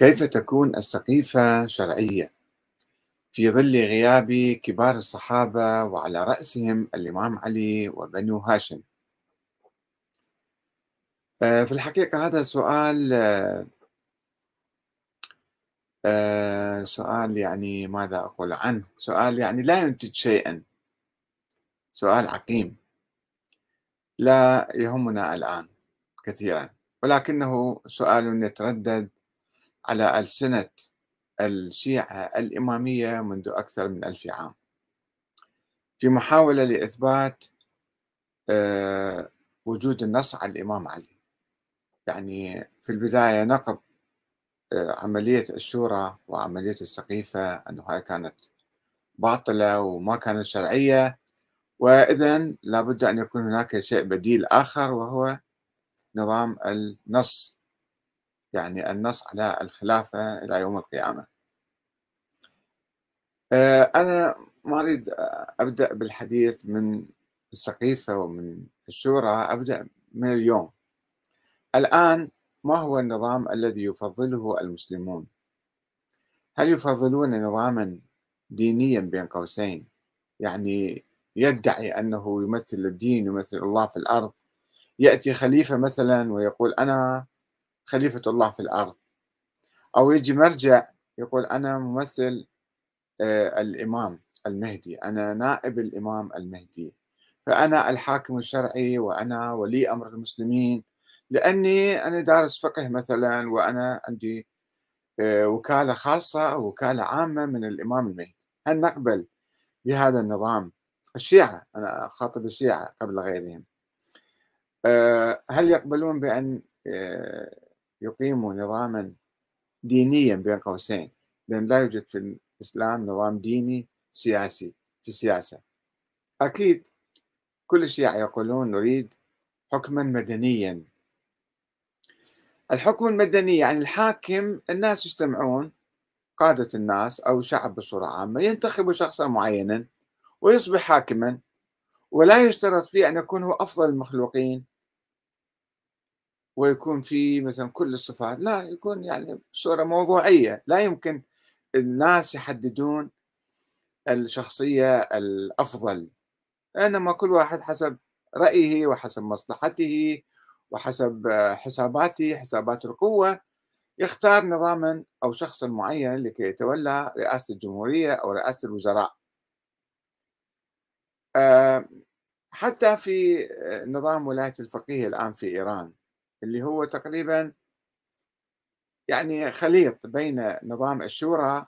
كيف تكون السقيفة شرعية؟ في ظل غياب كبار الصحابة وعلى رأسهم الإمام علي وبنو هاشم. آه، في الحقيقة هذا سؤال آه، سؤال يعني ماذا أقول عنه؟ سؤال يعني لا ينتج شيئا. سؤال عقيم. لا يهمنا الآن كثيرا ولكنه سؤال يتردد على ألسنة الشيعة الإمامية منذ أكثر من ألف عام. في محاولة لإثبات آه، وجود النص على الإمام علي. يعني في البداية نقض آه، عملية الشورى وعملية السقيفة أنها كانت باطلة وما كانت شرعية. وإذا لابد أن يكون هناك شيء بديل آخر وهو نظام النص. يعني النص على الخلافة إلى يوم القيامة. آه، أنا ما أريد أبدأ بالحديث من السقيفة ومن الشورى أبدأ من اليوم. الآن ما هو النظام الذي يفضله المسلمون؟ هل يفضلون نظاما دينيا بين قوسين؟ يعني يدعي أنه يمثل الدين يمثل الله في الأرض يأتي خليفة مثلا ويقول أنا خليفة الله في الأرض. أو يجي مرجع يقول أنا ممثل آه، الإمام المهدي أنا نائب الإمام المهدي. فأنا الحاكم الشرعي وأنا ولي أمر المسلمين لأني أنا دارس فقه مثلا وأنا عندي آه، وكالة خاصة أو وكالة عامة من الإمام المهدي. هل نقبل بهذا النظام. الشيعة أنا أخاطب الشيعة قبل غيرهم. آه، هل يقبلون بأن يقيموا نظاما دينيا بين قوسين لأن لا يوجد في الإسلام نظام ديني سياسي في السياسة. أكيد كل الشيعة يقولون نريد حكما مدنيا. الحكم المدني يعني الحاكم الناس يجتمعون قادة الناس أو شعب بصورة عامة ينتخب شخصا معينا ويصبح حاكما ولا يشترط فيه أن يكون هو أفضل المخلوقين ويكون في مثلا كل الصفات لا يكون يعني بصورة موضوعية. لا يمكن الناس يحددون الشخصية الأفضل. إنما كل واحد حسب رأيه وحسب مصلحته وحسب حساباته حسابات القوة. يختار نظاما أو شخصا معين لكي يتولى رئاسة الجمهورية أو رئاسة الوزراء. آه، حتى في نظام ولاية الفقيه الآن في إيران. اللي هو تقريبا يعني خليط بين نظام الشورى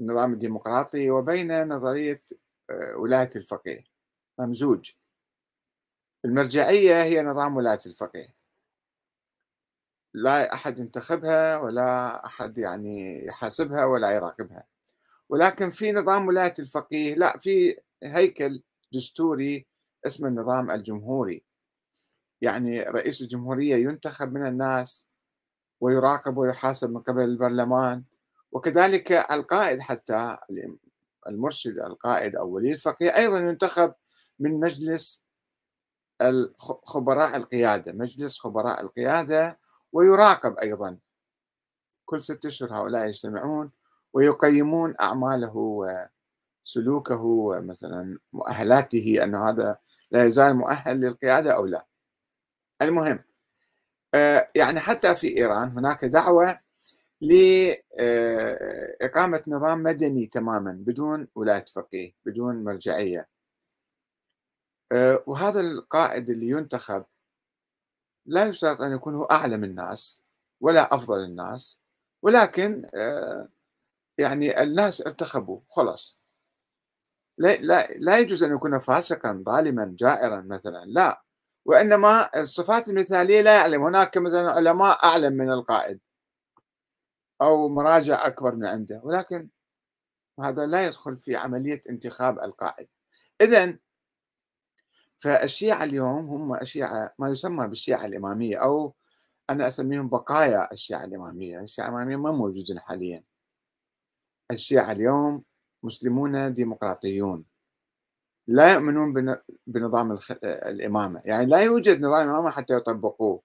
النظام الديمقراطي وبين نظرية آه، ولاية الفقيه. ممزوج. المرجعية هي نظام ولاية الفقيه. لا أحد ينتخبها ولا أحد يعني يحاسبها ولا يراقبها. ولكن في نظام ولاية الفقيه لا في هيكل دستوري اسمه النظام الجمهوري. يعني رئيس الجمهورية ينتخب من الناس ويراقب ويحاسب من قبل البرلمان وكذلك القائد حتى المرشد القائد أو ولي الفقيه أيضا ينتخب من مجلس خبراء القيادة مجلس خبراء القيادة ويراقب أيضا كل ستة أشهر هؤلاء يجتمعون ويقيمون أعماله وسلوكه ومثلا مؤهلاته أن هذا لا يزال مؤهل للقيادة أو لا. المهم آه، يعني حتى في إيران هناك دعوة لإقامة نظام مدني تماما بدون ولاية فقيه بدون مرجعية. آه، وهذا القائد اللي ينتخب لا يشترط أن يكون هو أعلم الناس ولا أفضل الناس ولكن آه، يعني الناس انتخبوا خلاص. لا, لا, لا يجوز أن يكون فاسقا ظالما جائرا مثلا لا. وإنما الصفات المثالية لا يعلم. هناك مثلا علماء أعلم من القائد أو مراجع أكبر من عنده ولكن هذا لا يدخل في عملية انتخاب القائد. إذا فالشيعة اليوم هم الشيعة ما يسمى بالشيعة الإمامية أو أنا أسميهم بقايا الشيعة الإمامية. الشيعة الإمامية ما موجودين حاليا. الشيعة اليوم مسلمون ديمقراطيون. لا يؤمنون بنظام الإمامة. يعني لا يوجد نظام إمامة حتى يطبقوه.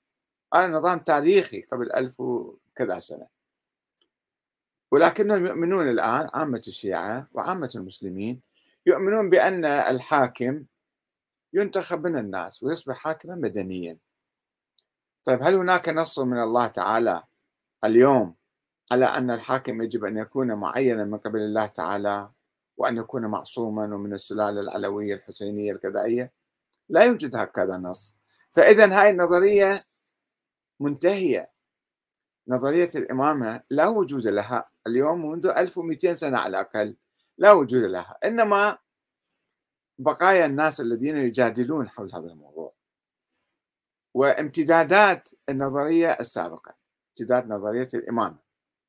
هذا نظام تاريخي قبل ألف كذا سنة. ولكنهم يؤمنون الآن عامة الشيعة وعامة المسلمين يؤمنون بأن الحاكم ينتخب من الناس ويصبح حاكما مدنيا. طيب هل هناك نص من الله تعالى اليوم على أن الحاكم يجب أن يكون معينا من قبل الله تعالى؟ وأن يكون معصوما ومن السلالة العلوية الحسينية الكذائية لا يوجد هكذا نص. فإذا هاي النظرية منتهية. نظرية الإمامة لا وجود لها اليوم منذ 1200 سنة على الأقل. لا وجود لها. إنما بقايا الناس الذين يجادلون حول هذا الموضوع. وامتدادات النظرية السابقة. امتداد نظرية الإمامة.